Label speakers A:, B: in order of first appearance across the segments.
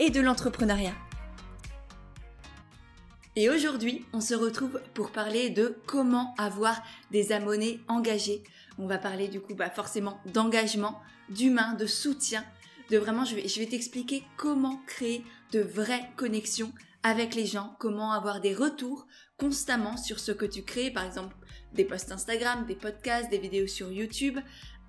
A: et de l'entrepreneuriat. Et aujourd'hui, on se retrouve pour parler de comment avoir des abonnés engagés. On va parler du coup bah, forcément d'engagement, d'humain, de soutien, de vraiment, je vais, je vais t'expliquer comment créer de vraies connexions avec les gens, comment avoir des retours constamment sur ce que tu crées, par exemple des posts Instagram, des podcasts, des vidéos sur YouTube,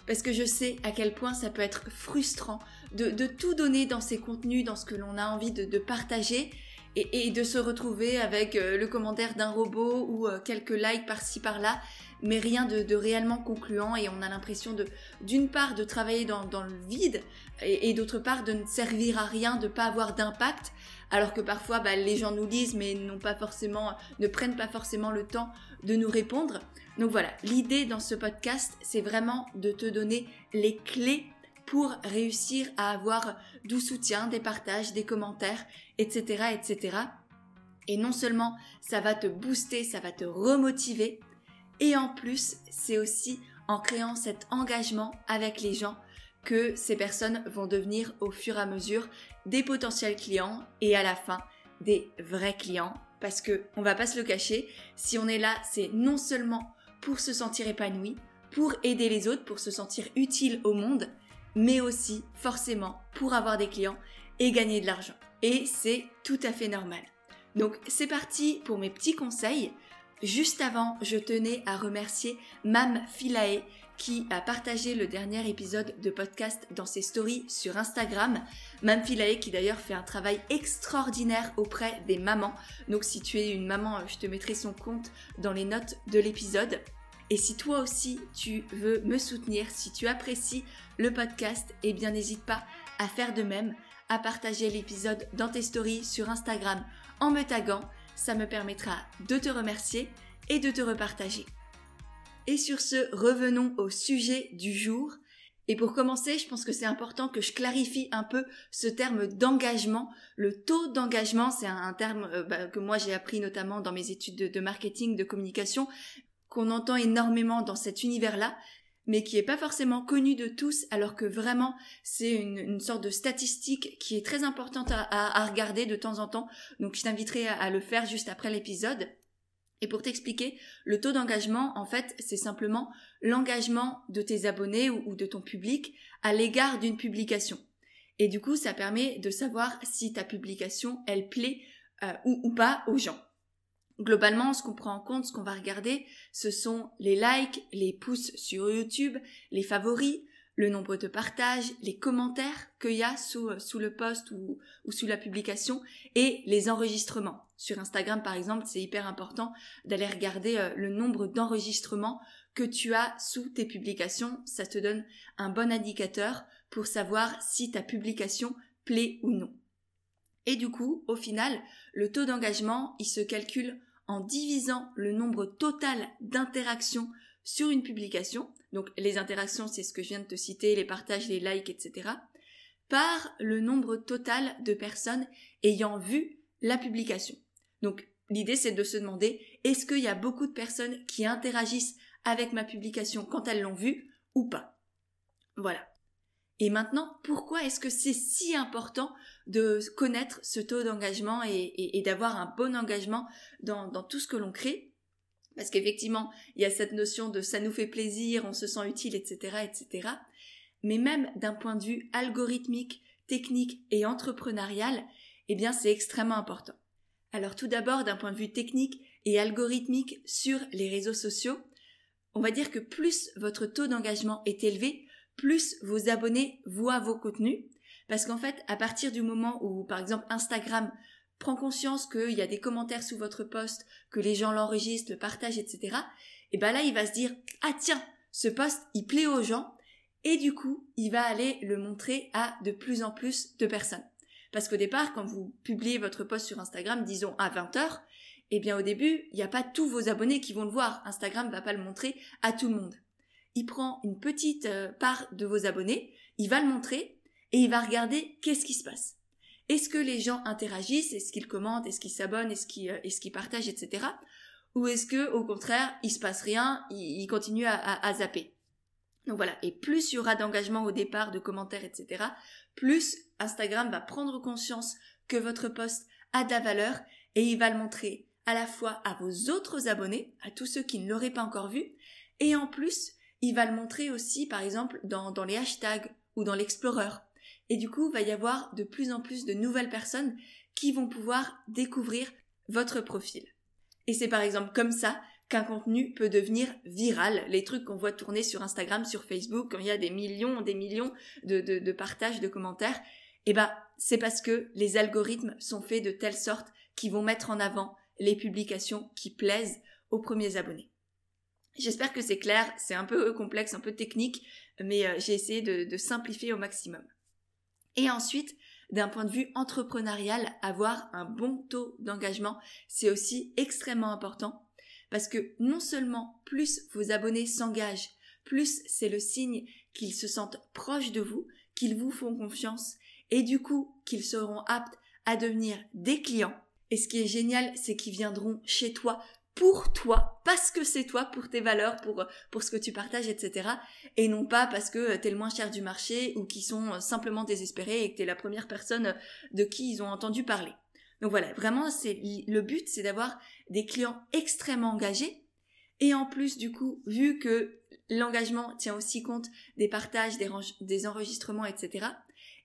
A: parce que je sais à quel point ça peut être frustrant de, tout donner dans ces contenus, dans ce que l'on a envie de, partager, et, de se retrouver avec euh, le commentaire d'un robot ou euh, quelques likes par-ci par-là, mais rien de, réellement concluant, et on a l'impression de, d'une part, de travailler dans, le vide, et, d'autre part, de ne servir à rien, de pas avoir d'impact, alors que parfois bah, les gens nous lisent mais pas forcément, ne prennent pas forcément le temps de nous répondre. Donc voilà, l'idée dans ce podcast, c'est vraiment de te donner les clés pour réussir à avoir du soutien, des partages, des commentaires, etc., etc. Et non seulement ça va te booster, ça va te remotiver, et en plus, c'est aussi en créant cet engagement avec les gens que ces personnes vont devenir au fur et à mesure des potentiels clients et à la fin des vrais clients parce que on va pas se le cacher, si on est là, c'est non seulement pour se sentir épanoui, pour aider les autres, pour se sentir utile au monde, mais aussi forcément pour avoir des clients et gagner de l'argent. Et c'est tout à fait normal. Donc c'est parti pour mes petits conseils. Juste avant, je tenais à remercier Mam Philae qui a partagé le dernier épisode de podcast dans ses stories sur Instagram. Mam Philae qui d'ailleurs fait un travail extraordinaire auprès des mamans. Donc si tu es une maman, je te mettrai son compte dans les notes de l'épisode. Et si toi aussi tu veux me soutenir, si tu apprécies le podcast, eh bien n'hésite pas à faire de même, à partager l'épisode dans tes stories sur Instagram en me taguant ça me permettra de te remercier et de te repartager. Et sur ce, revenons au sujet du jour. Et pour commencer, je pense que c'est important que je clarifie un peu ce terme d'engagement. Le taux d'engagement, c'est un, terme euh, bah, que moi j'ai appris notamment dans mes études de marketing, de communication, qu'on entend énormément dans cet univers-là mais qui est pas forcément connu de tous, alors que vraiment c'est une, sorte de statistique qui est très importante à, regarder de temps en temps. Donc je t'inviterai à, le faire juste après l'épisode. Et pour t'expliquer, le taux d'engagement, en fait, c'est simplement l'engagement de tes abonnés ou, de ton public à l'égard d'une publication. Et du coup, ça permet de savoir si ta publication, elle plaît euh, ou pas aux gens. Globalement, ce qu'on prend en compte, ce qu'on va regarder, ce sont les likes, les pouces sur YouTube, les favoris, le nombre de partages, les commentaires qu'il y a sous, euh, le post ou sous la publication et les enregistrements. Sur Instagram, par exemple, c'est hyper important d'aller regarder euh, le nombre d'enregistrements que tu as sous tes publications. Ça te donne un bon indicateur pour savoir si ta publication plaît ou non. Et du coup, au final, le taux d'engagement, il se calcule en divisant le nombre total d'interactions sur une publication, donc les interactions c'est ce que je viens de te citer, les partages, les likes, etc., par le nombre total de personnes ayant vu la publication. Donc l'idée c'est de se demander est-ce qu'il y a beaucoup de personnes qui interagissent avec ma publication quand elles l'ont vue ou pas? Voilà. Et maintenant, pourquoi est-ce que c'est si important de connaître ce taux d'engagement et, d'avoir un bon engagement dans, tout ce que l'on crée? Parce qu'effectivement, il y a cette notion de ça nous fait plaisir, on se sent utile, etc., etc. Mais même d'un point de vue algorithmique, technique et entrepreneurial, eh bien, c'est extrêmement important. Alors tout d'abord, d'un point de vue technique et algorithmique sur les réseaux sociaux, on va dire que plus votre taux d'engagement est élevé, plus vos abonnés voient vos contenus. Parce qu'en fait, à partir du moment où, par exemple, Instagram prend conscience qu'il y a des commentaires sous votre post, que les gens l'enregistrent, le partagent, etc., et ben là, il va se dire, ah tiens, ce post, il plaît aux gens, et du coup, il va aller le montrer à de plus en plus de personnes. Parce qu'au départ, quand vous publiez votre post sur Instagram, disons à 20h, eh bien au début, il n'y a pas tous vos abonnés qui vont le voir. Instagram ne va pas le montrer à tout le monde. Il prend une petite euh, part de vos abonnés, il va le montrer et il va regarder qu'est-ce qui se passe. Est-ce que les gens interagissent? Est-ce qu'ils commentent? Est-ce qu'ils s'abonnent? Est-ce qu'ils euh, partagent Etc. Ou est-ce que, au contraire, il se passe rien, il, continue à, zapper? Donc voilà. Et plus il y aura d'engagement au départ, de commentaires, etc., plus Instagram va prendre conscience que votre post a de la valeur et il va le montrer à la fois à vos autres abonnés, à tous ceux qui ne l'auraient pas encore vu, et en plus, il va le montrer aussi, par exemple, dans, dans les hashtags ou dans l'Explorer. Et du coup, il va y avoir de plus en plus de nouvelles personnes qui vont pouvoir découvrir votre profil. Et c'est par exemple comme ça qu'un contenu peut devenir viral. Les trucs qu'on voit tourner sur Instagram, sur Facebook, quand il y a des millions, des millions de, de, partages, de commentaires, eh ben, c'est parce que les algorithmes sont faits de telle sorte qu'ils vont mettre en avant les publications qui plaisent aux premiers abonnés. J'espère que c'est clair, c'est un peu complexe, un peu technique, mais euh, j'ai essayé de simplifier au maximum. Et ensuite, d'un point de vue entrepreneurial, avoir un bon taux d'engagement, c'est aussi extrêmement important parce que non seulement plus vos abonnés s'engagent, plus c'est le signe qu'ils se sentent proches de vous, qu'ils vous font confiance et du coup qu'ils seront aptes à devenir des clients. Et ce qui est génial, c'est qu'ils viendront chez toi pour toi, parce que c'est toi, pour tes valeurs, pour, pour ce que tu partages, etc. Et non pas parce que t'es le moins cher du marché ou qu'ils sont simplement désespérés et que t'es la première personne de qui ils ont entendu parler. Donc voilà, vraiment, c'est le but, c'est d'avoir des clients extrêmement engagés. Et en plus, du coup, vu que l'engagement tient aussi compte des partages, des, des enregistrements, etc.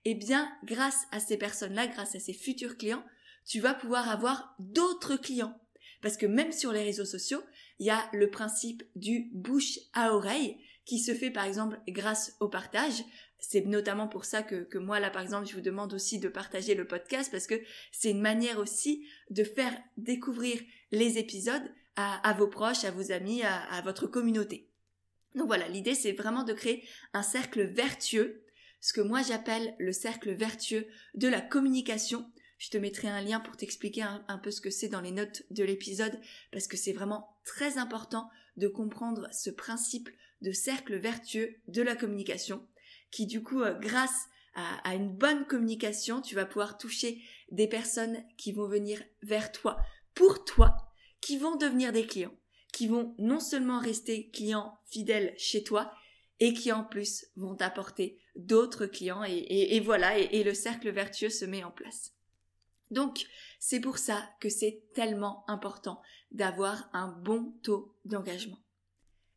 A: Eh bien, grâce à ces personnes-là, grâce à ces futurs clients, tu vas pouvoir avoir d'autres clients parce que même sur les réseaux sociaux, il y a le principe du bouche à oreille qui se fait par exemple grâce au partage. C'est notamment pour ça que, moi là par exemple je vous demande aussi de partager le podcast parce que c'est une manière aussi de faire découvrir les épisodes à, vos proches, à vos amis, à votre communauté. Donc voilà, l'idée c'est vraiment de créer un cercle vertueux, ce que moi j'appelle le cercle vertueux de la communication je te mettrai un lien pour t'expliquer un, peu ce que c'est dans les notes de l'épisode, parce que c'est vraiment très important de comprendre ce principe de cercle vertueux de la communication, qui du coup, euh, grâce à, une bonne communication, tu vas pouvoir toucher des personnes qui vont venir vers toi, pour toi, qui vont devenir des clients, qui vont non seulement rester clients fidèles chez toi, et qui en plus vont t'apporter d'autres clients et, voilà, et le cercle vertueux se met en place. Donc, c'est pour ça que c'est tellement important d'avoir un bon taux d'engagement.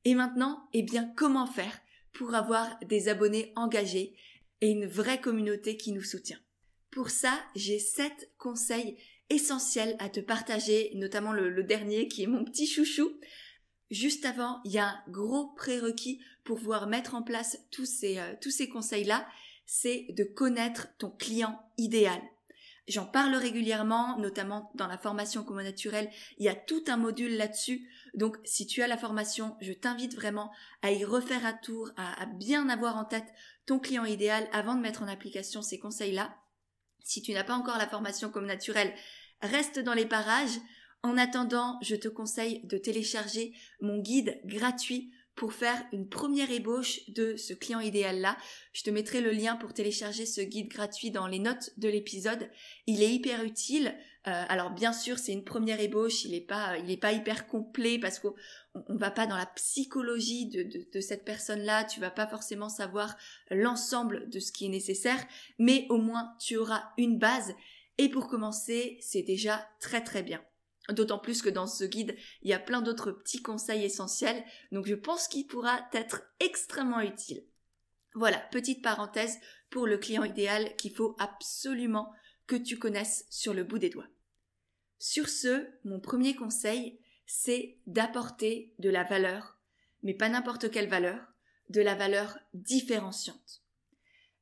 A: Et maintenant, eh bien, comment faire pour avoir des abonnés engagés et une vraie communauté qui nous soutient Pour ça, j'ai sept conseils essentiels à te partager, notamment le, dernier qui est mon petit chouchou. Juste avant, il y a un gros prérequis pour pouvoir mettre en place tous ces, euh, ces conseils-là, c'est de connaître ton client idéal. J'en parle régulièrement, notamment dans la formation Commun Naturel. Il y a tout un module là-dessus. Donc, si tu as la formation, je t'invite vraiment à y refaire un tour, à, bien avoir en tête ton client idéal avant de mettre en application ces conseils-là. Si tu n'as pas encore la formation Comme Naturel, reste dans les parages. En attendant, je te conseille de télécharger mon guide gratuit pour faire une première ébauche de ce client idéal-là. Je te mettrai le lien pour télécharger ce guide gratuit dans les notes de l'épisode. Il est hyper utile. Euh, alors bien sûr, c'est une première ébauche, il n'est pas, est pas hyper complet parce qu'on on va pas dans la psychologie de, de, de cette personne-là, tu vas pas forcément savoir l'ensemble de ce qui est nécessaire, mais au moins tu auras une base. Et pour commencer, c'est déjà très très bien. D'autant plus que dans ce guide, il y a plein d'autres petits conseils essentiels, donc je pense qu'il pourra être extrêmement utile. Voilà, petite parenthèse pour le client idéal qu'il faut absolument que tu connaisses sur le bout des doigts. Sur ce, mon premier conseil, c'est d'apporter de la valeur, mais pas n'importe quelle valeur, de la valeur différenciante.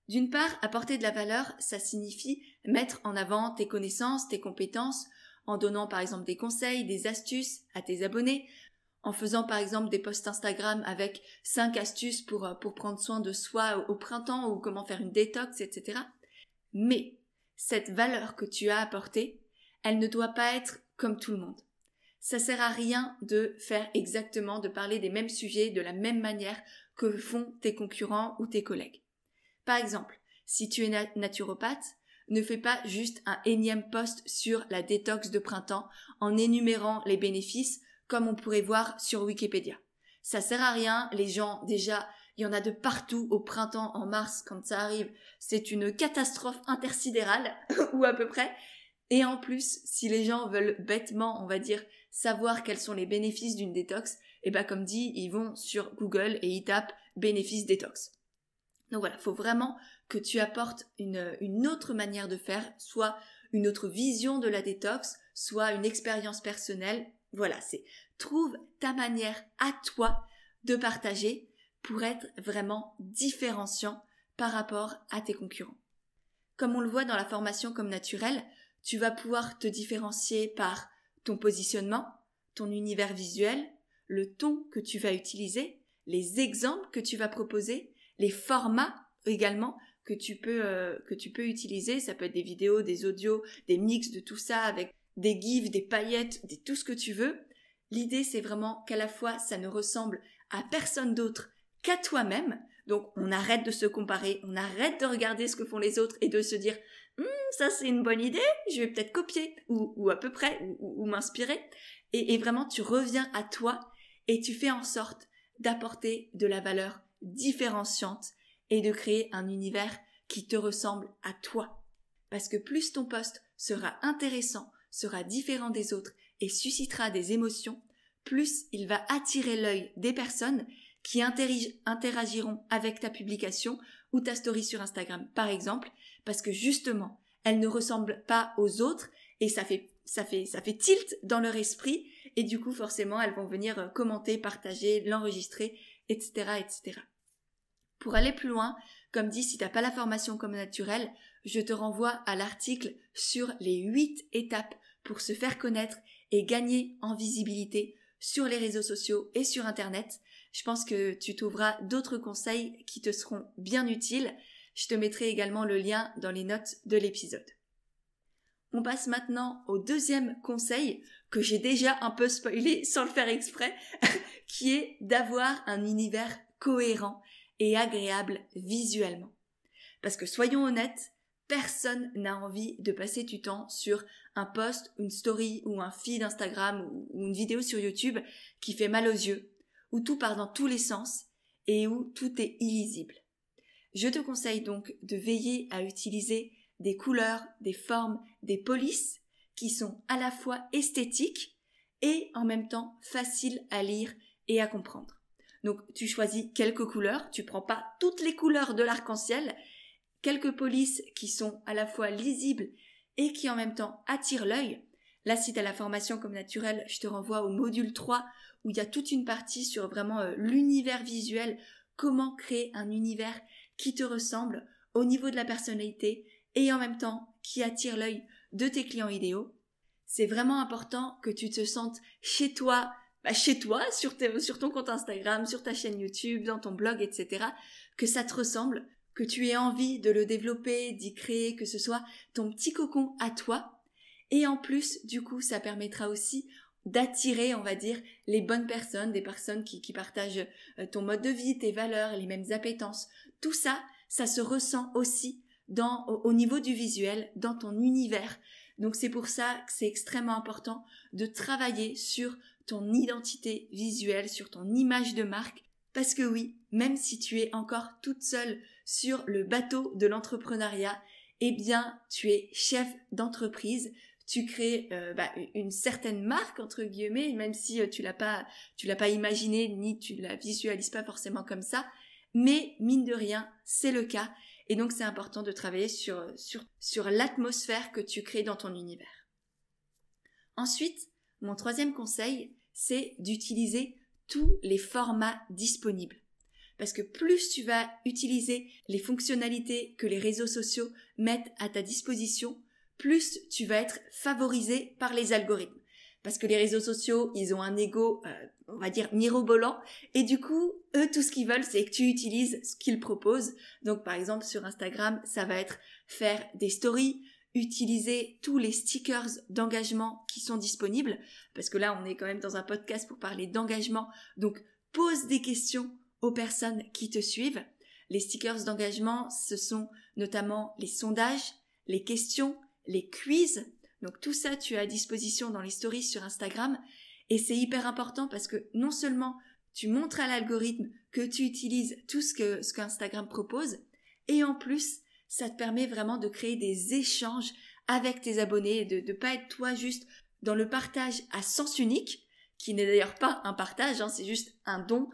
A: D'une part, apporter de la valeur, ça signifie mettre en avant tes connaissances, tes compétences, en donnant par exemple des conseils, des astuces à tes abonnés, en faisant par exemple des posts Instagram avec 5 astuces pour, euh, pour prendre soin de soi au, printemps ou comment faire une détox, etc. Mais cette valeur que tu as apportée, elle ne doit pas être comme tout le monde. Ça sert à rien de faire exactement, de parler des mêmes sujets de la même manière que font tes concurrents ou tes collègues. Par exemple, si tu es naturopathe, ne fais pas juste un énième post sur la détox de printemps en énumérant les bénéfices comme on pourrait voir sur Wikipédia. Ça sert à rien, les gens déjà il y en a de partout au printemps, en mars, quand ça arrive. C'est une catastrophe intersidérale, ou à peu près. Et en plus, si les gens veulent bêtement, on va dire, savoir quels sont les bénéfices d'une détox, et eh ben comme dit, ils vont sur Google et ils tapent bénéfices détox. Donc voilà, il faut vraiment que tu apportes une, une autre manière de faire, soit une autre vision de la détox, soit une expérience personnelle. Voilà, c'est trouve ta manière à toi de partager pour être vraiment différenciant par rapport à tes concurrents. Comme on le voit dans la formation comme naturelle, tu vas pouvoir te différencier par ton positionnement, ton univers visuel, le ton que tu vas utiliser, les exemples que tu vas proposer, les formats également que tu peux euh, que tu peux utiliser, ça peut être des vidéos, des audios, des mix de tout ça avec des gifs, des paillettes, des, tout ce que tu veux. L'idée c'est vraiment qu'à la fois ça ne ressemble à personne d'autre qu'à toi-même. Donc on arrête de se comparer, on arrête de regarder ce que font les autres et de se dire hum, ça c'est une bonne idée, je vais peut-être copier ou, à peu près ou, m'inspirer. Et vraiment tu reviens à toi et tu fais en sorte d'apporter de la valeur différenciante et de créer un univers qui te ressemble à toi. Parce que plus ton poste sera intéressant, sera différent des autres et suscitera des émotions, plus il va attirer l'œil des personnes qui interagiront avec ta publication ou ta story sur Instagram, par exemple, parce que justement, elles ne ressemblent pas aux autres et ça fait, ça fait, ça fait tilt dans leur esprit et du coup, forcément, elles vont venir euh, commenter, partager, l'enregistrer, etc., etc. Pour aller plus loin, comme dit, si t'as pas la formation comme naturelle, je te renvoie à l'article sur les 8 étapes pour se faire connaître et gagner en visibilité sur les réseaux sociaux et sur Internet. Je pense que tu trouveras d'autres conseils qui te seront bien utiles. Je te mettrai également le lien dans les notes de l'épisode. On passe maintenant au deuxième conseil que j'ai déjà un peu spoilé sans le faire exprès, qui est d'avoir un univers cohérent et agréable visuellement. Parce que soyons honnêtes, personne n'a envie de passer du temps sur un post, une story ou un feed Instagram ou une vidéo sur YouTube qui fait mal aux yeux, où tout part dans tous les sens et où tout est illisible. Je te conseille donc de veiller à utiliser des couleurs, des formes, des polices qui sont à la fois esthétiques et en même temps faciles à lire et à comprendre. Donc tu choisis quelques couleurs, tu prends pas toutes les couleurs de l'arc-en-ciel, quelques polices qui sont à la fois lisibles et qui en même temps attirent l'œil. Là, si tu as la formation comme naturelle, je te renvoie au module 3 où il y a toute une partie sur vraiment euh, l'univers visuel, comment créer un univers qui te ressemble au niveau de la personnalité et en même temps qui attire l'œil de tes clients idéaux. C'est vraiment important que tu te sentes chez toi, bah chez toi, sur, ton compte Instagram, sur ta chaîne YouTube, dans ton blog, etc. Que ça te ressemble, que tu aies envie de le développer, d'y créer, que ce soit ton petit cocon à toi. Et en plus, du coup, ça permettra aussi d'attirer, on va dire, les bonnes personnes, des personnes qui, qui partagent euh, ton mode de vie, tes valeurs, les mêmes appétences. Tout ça, ça se ressent aussi dans, au, niveau du visuel, dans ton univers. Donc c'est pour ça que c'est extrêmement important de travailler sur ton identité visuelle, sur ton image de marque. Parce que oui, même si tu es encore toute seule sur le bateau de l'entrepreneuriat, eh bien, tu es chef d'entreprise, tu crées euh, bah, une certaine marque entre guillemets, même si euh, tu l'as pas, tu l'as pas imaginé ni tu la visualises pas forcément comme ça, mais mine de rien, c'est le cas, et donc c'est important de travailler sur l'atmosphère que tu crées dans ton univers. Ensuite, mon troisième conseil, c'est d'utiliser tous les formats disponibles. Parce que plus tu vas utiliser les fonctionnalités que les réseaux sociaux mettent à ta disposition, plus tu vas être favorisé par les algorithmes. Parce que les réseaux sociaux, ils ont un ego, euh, on va dire, mirobolant. Et du coup, eux, tout ce qu'ils veulent, c'est que tu utilises ce qu'ils proposent. Donc, par exemple, sur Instagram, ça va être faire des stories, utiliser tous les stickers d'engagement qui sont disponibles, parce que là on est quand même dans un podcast pour parler d'engagement, donc pose des questions aux personnes qui te suivent. Les stickers d'engagement, ce sont notamment les sondages, les questions, les quiz. Donc tout ça, tu as à disposition dans les stories sur Instagram. Et c'est hyper important parce que non seulement tu montres à l'algorithme que tu utilises tout ce que ce propose, et en plus, ça te permet vraiment de créer des échanges avec tes abonnés, de ne pas être toi juste dans le partage à sens unique, qui n'est d'ailleurs pas un partage, hein, c'est juste un don,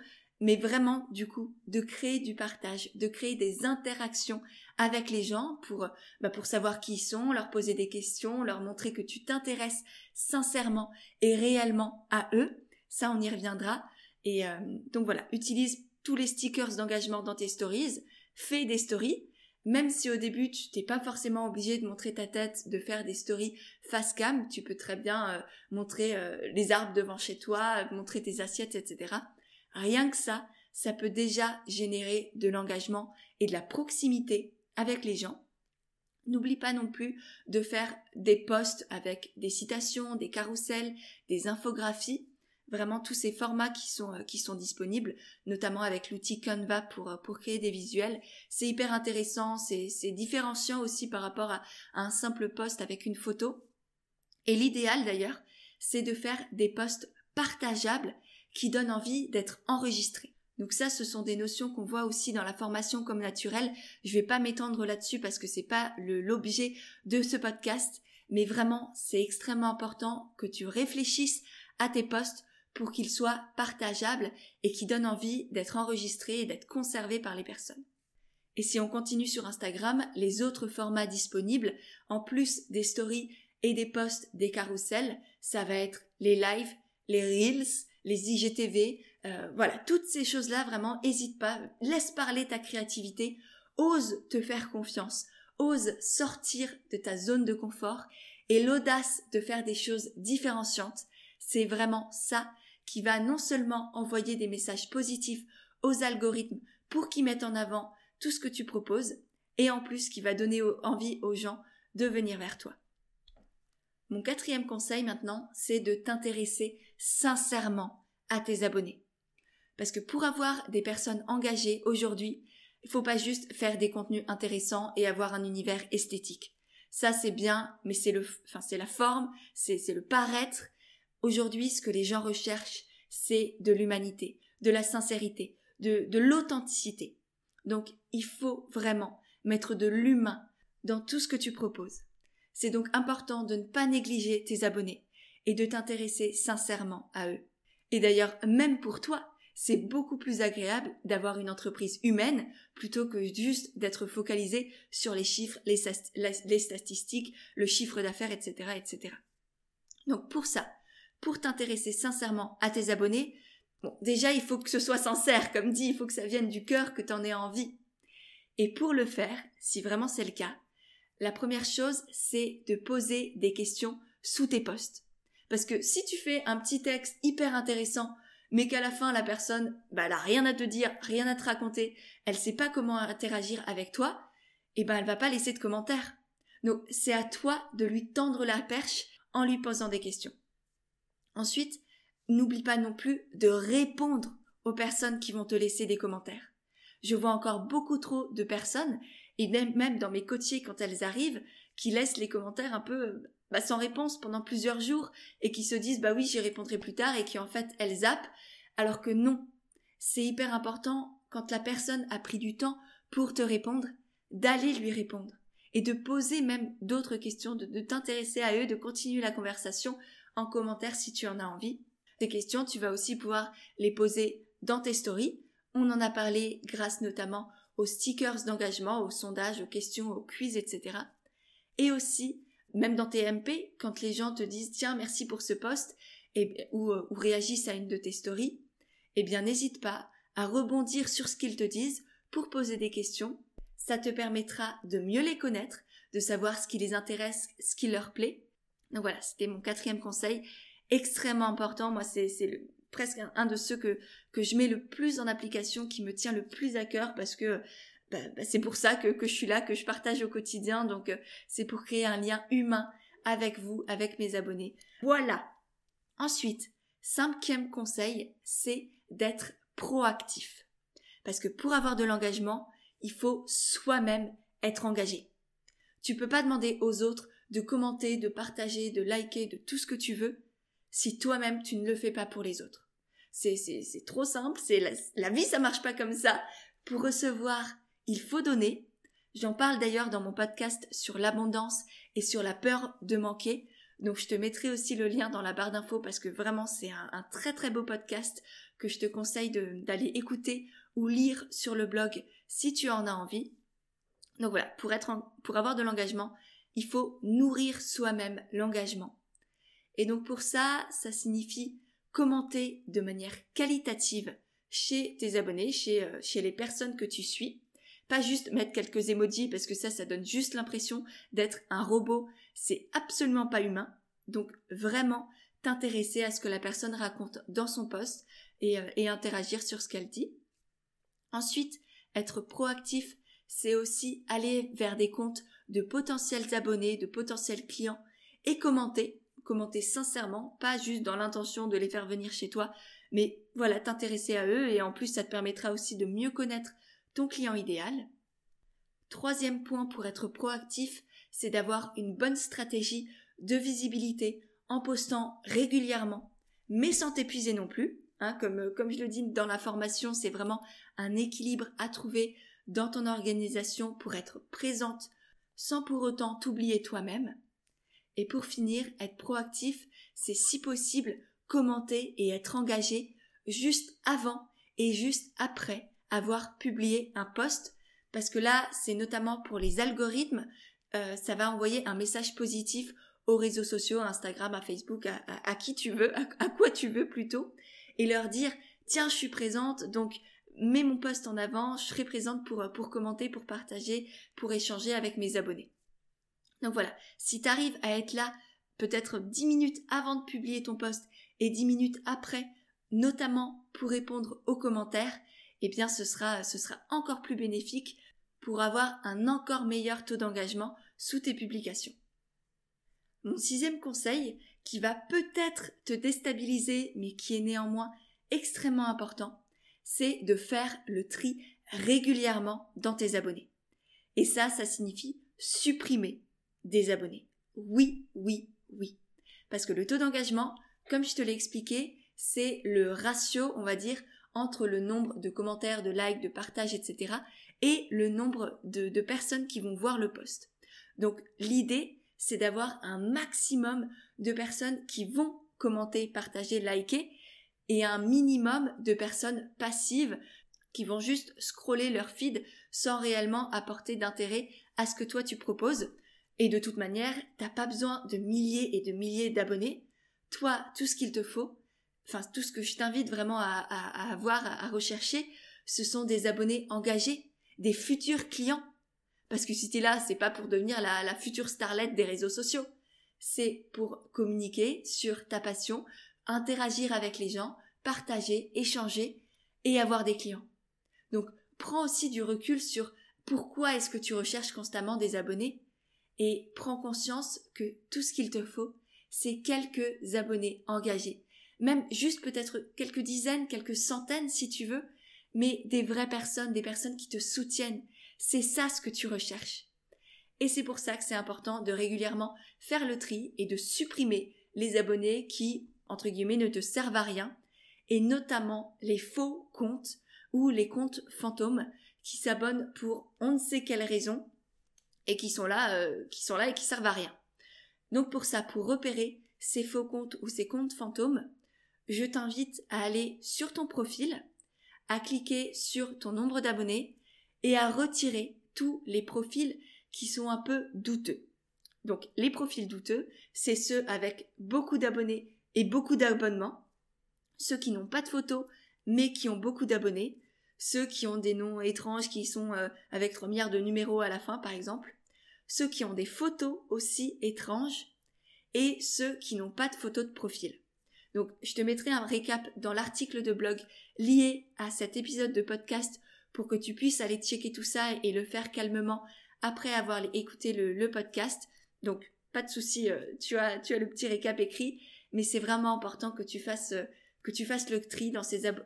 A: mais vraiment du coup de créer du partage, de créer des interactions avec les gens pour, bah, pour savoir qui ils sont, leur poser des questions, leur montrer que tu t'intéresses sincèrement et réellement à eux. Ça, on y reviendra. Et euh, donc voilà, utilise tous les stickers d'engagement dans tes stories, fais des stories, même si au début tu t'es pas forcément obligé de montrer ta tête, de faire des stories face cam, tu peux très bien euh, montrer euh, les arbres devant chez toi, montrer tes assiettes, etc. Rien que ça, ça peut déjà générer de l'engagement et de la proximité avec les gens. N'oublie pas non plus de faire des posts avec des citations, des carousels, des infographies, vraiment tous ces formats qui sont, euh, qui sont disponibles, notamment avec l'outil Canva pour, euh, pour créer des visuels. C'est hyper intéressant, c'est différenciant aussi par rapport à, à un simple post avec une photo. Et l'idéal d'ailleurs, c'est de faire des posts partageables qui donnent envie d'être enregistrés. Donc ça, ce sont des notions qu'on voit aussi dans la formation comme naturelle. Je vais pas m'étendre là-dessus parce que c'est pas l'objet de ce podcast, mais vraiment, c'est extrêmement important que tu réfléchisses à tes posts pour qu'ils soient partageables et qui donnent envie d'être enregistrés et d'être conservés par les personnes. Et si on continue sur Instagram, les autres formats disponibles, en plus des stories et des posts des carousels, ça va être les lives, les reels, les IGTV, euh, voilà, toutes ces choses-là, vraiment, hésite pas, laisse parler ta créativité, ose te faire confiance, ose sortir de ta zone de confort et l'audace de faire des choses différenciantes, c'est vraiment ça qui va non seulement envoyer des messages positifs aux algorithmes pour qu'ils mettent en avant tout ce que tu proposes, et en plus qui va donner envie aux gens de venir vers toi. Mon quatrième conseil maintenant, c'est de t'intéresser sincèrement à tes abonnés. Parce que pour avoir des personnes engagées aujourd'hui, il faut pas juste faire des contenus intéressants et avoir un univers esthétique. Ça c'est bien, mais c'est le, enfin c'est la forme, c'est, le paraître. Aujourd'hui, ce que les gens recherchent, c'est de l'humanité, de la sincérité, de, de l'authenticité. Donc, il faut vraiment mettre de l'humain dans tout ce que tu proposes. C'est donc important de ne pas négliger tes abonnés et de t'intéresser sincèrement à eux. Et d'ailleurs, même pour toi, c'est beaucoup plus agréable d'avoir une entreprise humaine plutôt que juste d'être focalisé sur les chiffres, les, statistiques, le chiffre d'affaires, etc., etc. Donc pour ça, pour t'intéresser sincèrement à tes abonnés, bon, déjà il faut que ce soit sincère, comme dit, il faut que ça vienne du cœur, que tu en aies envie. Et pour le faire, si vraiment c'est le cas, la première chose, c'est de poser des questions sous tes posts. Parce que si tu fais un petit texte hyper intéressant, mais qu'à la fin la personne, bah, elle a rien à te dire, rien à te raconter, elle sait pas comment interagir avec toi, eh ben elle va pas laisser de commentaires. Donc c'est à toi de lui tendre la perche en lui posant des questions. Ensuite, n'oublie pas non plus de répondre aux personnes qui vont te laisser des commentaires. Je vois encore beaucoup trop de personnes et même, dans mes coachés quand elles arrivent, qui laissent les commentaires un peu bah, sans réponse pendant plusieurs jours et qui se disent bah oui j'y répondrai plus tard et qui en fait elles zappent alors que non. C'est hyper important quand la personne a pris du temps pour te répondre d'aller lui répondre et de poser même d'autres questions, de, t'intéresser à eux, de continuer la conversation en commentaire si tu en as envie. Ces questions, tu vas aussi pouvoir les poser dans tes stories. On en a parlé grâce notamment aux stickers d'engagement, aux sondages, aux questions, aux quiz, etc. Et aussi, même dans tes MP, quand les gens te disent tiens merci pour ce post et, ou, euh, ou réagissent à une de tes stories, eh bien n'hésite pas à rebondir sur ce qu'ils te disent pour poser des questions. Ça te permettra de mieux les connaître, de savoir ce qui les intéresse, ce qui leur plaît. Donc voilà, c'était mon quatrième conseil, extrêmement important. Moi, c'est presque un, de ceux que, que je mets le plus en application, qui me tient le plus à cœur parce que bah, bah, c'est pour ça que, je suis là, que je partage au quotidien. Donc euh, c'est pour créer un lien humain avec vous, avec mes abonnés. Voilà. Ensuite, cinquième conseil, c'est d'être proactif. Parce que pour avoir de l'engagement, il faut soi-même être engagé. Tu peux pas demander aux autres de commenter, de partager, de liker, de tout ce que tu veux, si toi-même tu ne le fais pas pour les autres. C'est trop simple, c'est la, la vie ça marche pas comme ça. Pour recevoir, il faut donner. J'en parle d'ailleurs dans mon podcast sur l'abondance et sur la peur de manquer. Donc je te mettrai aussi le lien dans la barre d'infos parce que vraiment c'est un, très très beau podcast que je te conseille d'aller écouter ou lire sur le blog si tu en as envie. Donc voilà, pour, être pour avoir de l'engagement, il faut nourrir soi-même l'engagement. Et donc pour ça, ça signifie commenter de manière qualitative chez tes abonnés, chez, euh, chez les personnes que tu suis. Pas juste mettre quelques emojis parce que ça, ça donne juste l'impression d'être un robot. C'est absolument pas humain. Donc vraiment t'intéresser à ce que la personne raconte dans son poste euh, et interagir sur ce qu'elle dit. Ensuite, être proactif, c'est aussi aller vers des comptes de potentiels abonnés, de potentiels clients et commenter, commenter sincèrement, pas juste dans l'intention de les faire venir chez toi, mais voilà, t'intéresser à eux et en plus ça te permettra aussi de mieux connaître ton client idéal. Troisième point pour être proactif, c'est d'avoir une bonne stratégie de visibilité en postant régulièrement, mais sans t'épuiser non plus. Hein, comme, comme je le dis dans la formation, c'est vraiment un équilibre à trouver dans ton organisation pour être présente sans pour autant t'oublier toi-même. Et pour finir, être proactif, c'est si possible commenter et être engagé juste avant et juste après avoir publié un post parce que là, c'est notamment pour les algorithmes, euh, ça va envoyer un message positif aux réseaux sociaux, à Instagram, à Facebook, à, qui tu veux, à, quoi tu veux plutôt, et leur dire tiens, je suis présente, donc mets mon post en avant, je serai présente pour, pour commenter, pour partager, pour échanger avec mes abonnés. Donc voilà, si tu arrives à être là peut-être 10 minutes avant de publier ton post et 10 minutes après, notamment pour répondre aux commentaires, eh bien ce sera, ce sera encore plus bénéfique pour avoir un encore meilleur taux d'engagement sous tes publications. Mon sixième conseil, qui va peut-être te déstabiliser, mais qui est néanmoins extrêmement important, c'est de faire le tri régulièrement dans tes abonnés. Et ça, ça signifie supprimer des abonnés. Oui, oui, oui. Parce que le taux d'engagement, comme je te l'ai expliqué, c'est le ratio, on va dire, entre le nombre de commentaires, de likes, de partages, etc. et le nombre de, personnes qui vont voir le post. Donc l'idée, c'est d'avoir un maximum de personnes qui vont commenter, partager, liker et un minimum de personnes passives qui vont juste scroller leur feed sans réellement apporter d'intérêt à ce que toi tu proposes. Et de toute manière, t'as pas besoin de milliers et de milliers d'abonnés. Toi, tout ce qu'il te faut, enfin tout ce que je t'invite vraiment à, avoir, à, rechercher, ce sont des abonnés engagés, des futurs clients. Parce que si t'es là, c'est pas pour devenir la, la future starlette des réseaux sociaux. C'est pour communiquer sur ta passion, interagir avec les gens, partager, échanger et avoir des clients. Donc, prends aussi du recul sur pourquoi est-ce que tu recherches constamment des abonnés et prends conscience que tout ce qu'il te faut, c'est quelques abonnés engagés. Même juste peut-être quelques dizaines, quelques centaines si tu veux, mais des vraies personnes, des personnes qui te soutiennent. C'est ça ce que tu recherches. Et c'est pour ça que c'est important de régulièrement faire le tri et de supprimer les abonnés qui, entre guillemets, ne te servent à rien, et notamment les faux comptes ou les comptes fantômes qui s'abonnent pour on ne sait quelle raison et qui sont là, euh, qui sont et qui servent à rien. Donc pour ça, pour repérer ces faux comptes ou ces comptes fantômes, je t'invite à aller sur ton profil, à cliquer sur ton nombre d'abonnés et à retirer tous les profils qui sont un peu douteux. Donc les profils douteux, c'est ceux avec beaucoup d'abonnés et beaucoup d'abonnements, ceux qui n'ont pas de photos mais qui ont beaucoup d'abonnés, ceux qui ont des noms étranges qui sont euh, avec 3 milliards de numéros à la fin par exemple, ceux qui ont des photos aussi étranges et ceux qui n'ont pas de photos de profil. Donc je te mettrai un récap dans l'article de blog lié à cet épisode de podcast pour que tu puisses aller checker tout ça et le faire calmement après avoir écouté le, podcast. Donc, pas de souci, euh, tu as, tu as le petit récap écrit, mais c'est vraiment important que tu fasses, euh, que tu fasses le tri dans,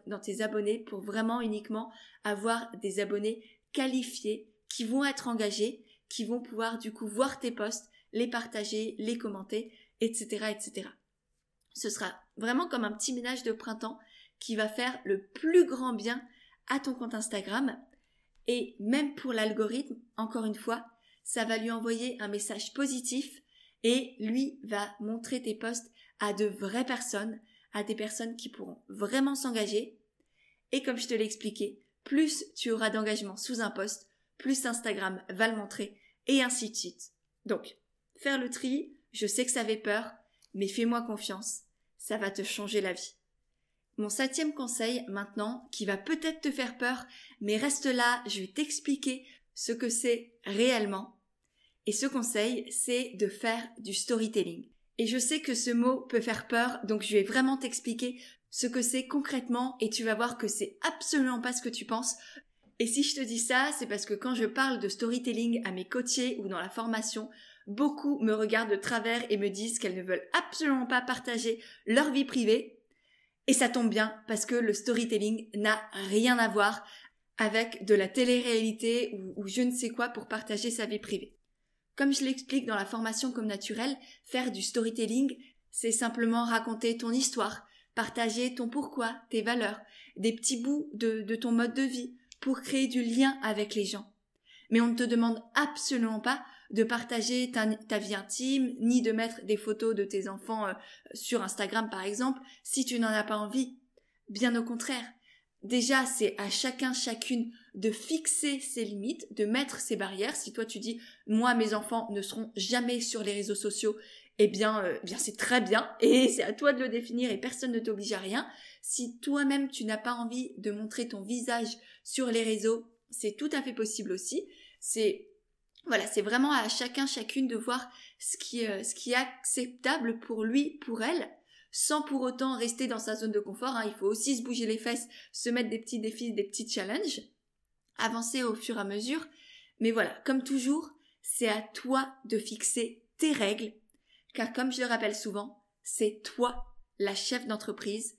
A: dans tes abonnés pour vraiment uniquement avoir des abonnés qualifiés qui vont être engagés, qui vont pouvoir du coup voir tes posts, les partager, les commenter, etc., etc. Ce sera vraiment comme un petit ménage de printemps qui va faire le plus grand bien à ton compte Instagram. Et même pour l'algorithme, encore une fois, ça va lui envoyer un message positif et lui va montrer tes posts à de vraies personnes, à des personnes qui pourront vraiment s'engager. Et comme je te l'ai expliqué, plus tu auras d'engagement sous un post, plus Instagram va le montrer et ainsi de suite. Donc, faire le tri, je sais que ça fait peur, mais fais-moi confiance, ça va te changer la vie. Mon septième conseil maintenant, qui va peut-être te faire peur, mais reste là, je vais t'expliquer ce que c'est réellement. Et ce conseil, c'est de faire du storytelling. Et je sais que ce mot peut faire peur, donc je vais vraiment t'expliquer ce que c'est concrètement et tu vas voir que c'est absolument pas ce que tu penses. Et si je te dis ça, c'est parce que quand je parle de storytelling à mes coachés ou dans la formation, beaucoup me regardent de travers et me disent qu'elles ne veulent absolument pas partager leur vie privée et ça tombe bien parce que le storytelling n'a rien à voir avec de la télé-réalité ou, je ne sais quoi pour partager sa vie privée. Comme je l'explique dans la formation comme naturelle, faire du storytelling, c'est simplement raconter ton histoire, partager ton pourquoi, tes valeurs, des petits bouts de, de ton mode de vie pour créer du lien avec les gens. Mais on ne te demande absolument pas de partager ta, vie intime, ni de mettre des photos de tes enfants euh, sur Instagram par exemple, si tu n'en as pas envie. Bien au contraire. Déjà, c'est à chacun, chacune de fixer ses limites, de mettre ses barrières. Si toi tu dis, moi, mes enfants ne seront jamais sur les réseaux sociaux, eh bien, euh, bien c'est très bien et c'est à toi de le définir et personne ne t'oblige à rien. Si toi-même tu n'as pas envie de montrer ton visage sur les réseaux, c'est tout à fait possible aussi. C'est voilà, c'est vraiment à chacun, chacune de voir ce qui, euh, ce qui est acceptable pour lui, pour elle, sans pour autant rester dans sa zone de confort. Hein. Il faut aussi se bouger les fesses, se mettre des petits défis, des petits challenges, avancer au fur et à mesure. Mais voilà, comme toujours, c'est à toi de fixer tes règles, car comme je le rappelle souvent, c'est toi la chef d'entreprise.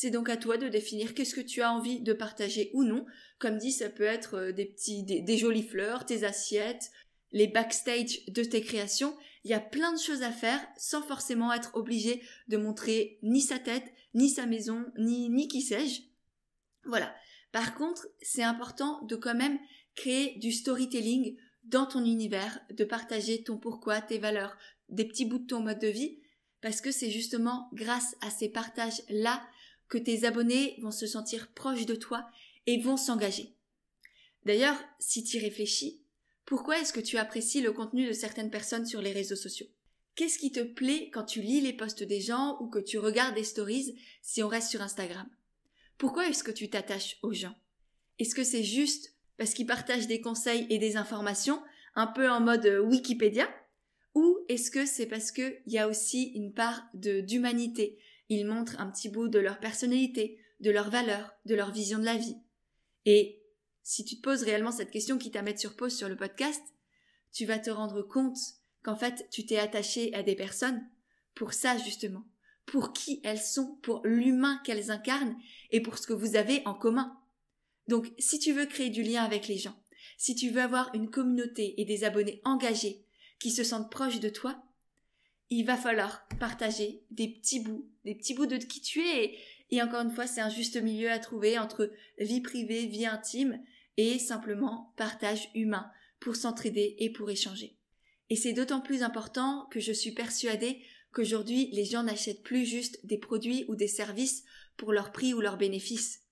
A: C'est donc à toi de définir qu'est-ce que tu as envie de partager ou non. Comme dit, ça peut être euh, des petits, des jolies fleurs, tes assiettes, les backstage de tes créations, il y a plein de choses à faire sans forcément être obligé de montrer ni sa tête, ni sa maison, ni, ni qui sais-je. Voilà. Par contre, c'est important de quand même créer du storytelling dans ton univers, de partager ton pourquoi, tes valeurs, des petits bouts de ton mode de vie, parce que c'est justement grâce à ces partages-là que tes abonnés vont se sentir proches de toi et vont s'engager. D'ailleurs, si tu y réfléchis, pourquoi est-ce que tu apprécies le contenu de certaines personnes sur les réseaux sociaux? Qu'est-ce qui te plaît quand tu lis les posts des gens ou que tu regardes des stories si on reste sur Instagram? Pourquoi est-ce que tu t'attaches aux gens? Est-ce que c'est juste parce qu'ils partagent des conseils et des informations, un peu en mode euh, Wikipédia? Ou est-ce que c'est parce qu'il y a aussi une part d'humanité Ils montrent un petit bout de leur personnalité, de leurs valeurs, de leur vision de la vie. Et si tu te poses réellement cette question qui t'a mettre sur pause sur le podcast, tu vas te rendre compte qu'en fait, tu t'es attaché à des personnes pour ça justement, pour qui elles sont, pour l'humain qu'elles incarnent et pour ce que vous avez en commun. Donc, si tu veux créer du lien avec les gens, si tu veux avoir une communauté et des abonnés engagés qui se sentent proches de toi, il va falloir partager des petits bouts, des petits bouts de qui tu es. Et, encore une fois, c'est un juste milieu à trouver entre vie privée, vie intime et simplement partage humain pour s'entraider et pour échanger. Et c'est d'autant plus important que je suis persuadée qu'aujourd'hui les gens n'achètent plus juste des produits ou des services pour leur prix ou leurs bénéfices.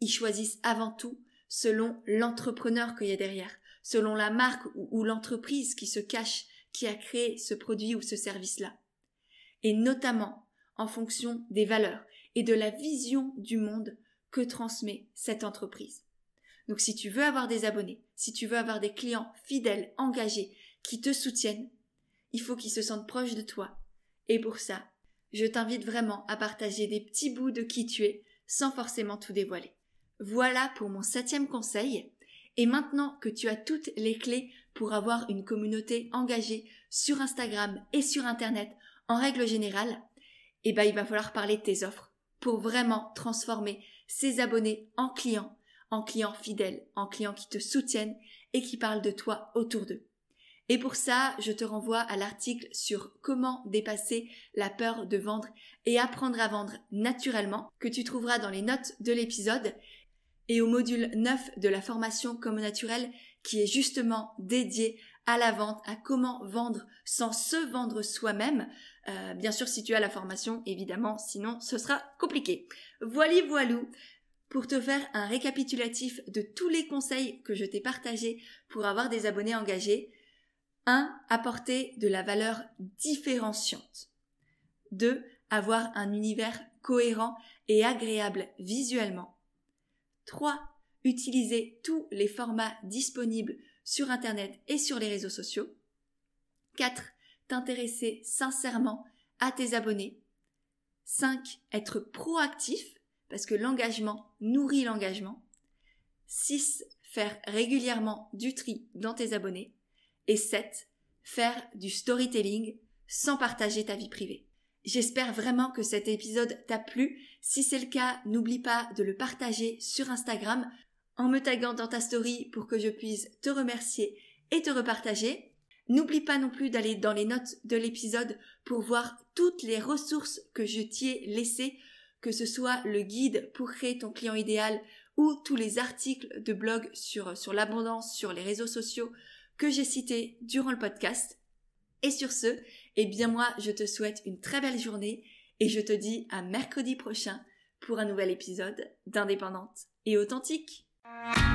A: Ils choisissent avant tout selon l'entrepreneur qu'il y a derrière, selon la marque ou, l'entreprise qui se cache, qui a créé ce produit ou ce service-là. Et notamment en fonction des valeurs et de la vision du monde que transmet cette entreprise. Donc si tu veux avoir des abonnés, si tu veux avoir des clients fidèles, engagés, qui te soutiennent, il faut qu'ils se sentent proches de toi. Et pour ça, je t'invite vraiment à partager des petits bouts de qui tu es sans forcément tout dévoiler. Voilà pour mon septième conseil. Et maintenant que tu as toutes les clés pour avoir une communauté engagée sur Instagram et sur Internet en règle générale, eh ben, il va falloir parler de tes offres pour vraiment transformer ces abonnés en clients, en clients fidèles, en clients qui te soutiennent et qui parlent de toi autour d'eux. Et pour ça, je te renvoie à l'article sur comment dépasser la peur de vendre et apprendre à vendre naturellement que tu trouveras dans les notes de l'épisode et au module 9 de la formation comme naturel qui est justement dédié à la vente, à comment vendre sans se vendre soi-même. Euh, bien sûr, si tu as la formation, évidemment, sinon ce sera compliqué. Voilà, voilou pour te faire un récapitulatif de tous les conseils que je t'ai partagés pour avoir des abonnés engagés. 1. Apporter de la valeur différenciante. 2. Avoir un univers cohérent et agréable visuellement. 3. Utiliser tous les formats disponibles sur Internet et sur les réseaux sociaux. 4. T'intéresser sincèrement à tes abonnés. 5. Être proactif, parce que l'engagement nourrit l'engagement. 6. Faire régulièrement du tri dans tes abonnés. Et 7. Faire du storytelling sans partager ta vie privée. J'espère vraiment que cet épisode t'a plu. Si c'est le cas, n'oublie pas de le partager sur Instagram en me taguant dans ta story pour que je puisse te remercier et te repartager. N'oublie pas non plus d'aller dans les notes de l'épisode pour voir toutes les ressources que je t'y ai laissées, que ce soit le guide pour créer ton client idéal ou tous les articles de blog sur, l'abondance sur les réseaux sociaux que j'ai cités durant le podcast. Et sur ce, eh bien moi, je te souhaite une très belle journée et je te dis à mercredi prochain pour un nouvel épisode d'Indépendante et authentique. Bye.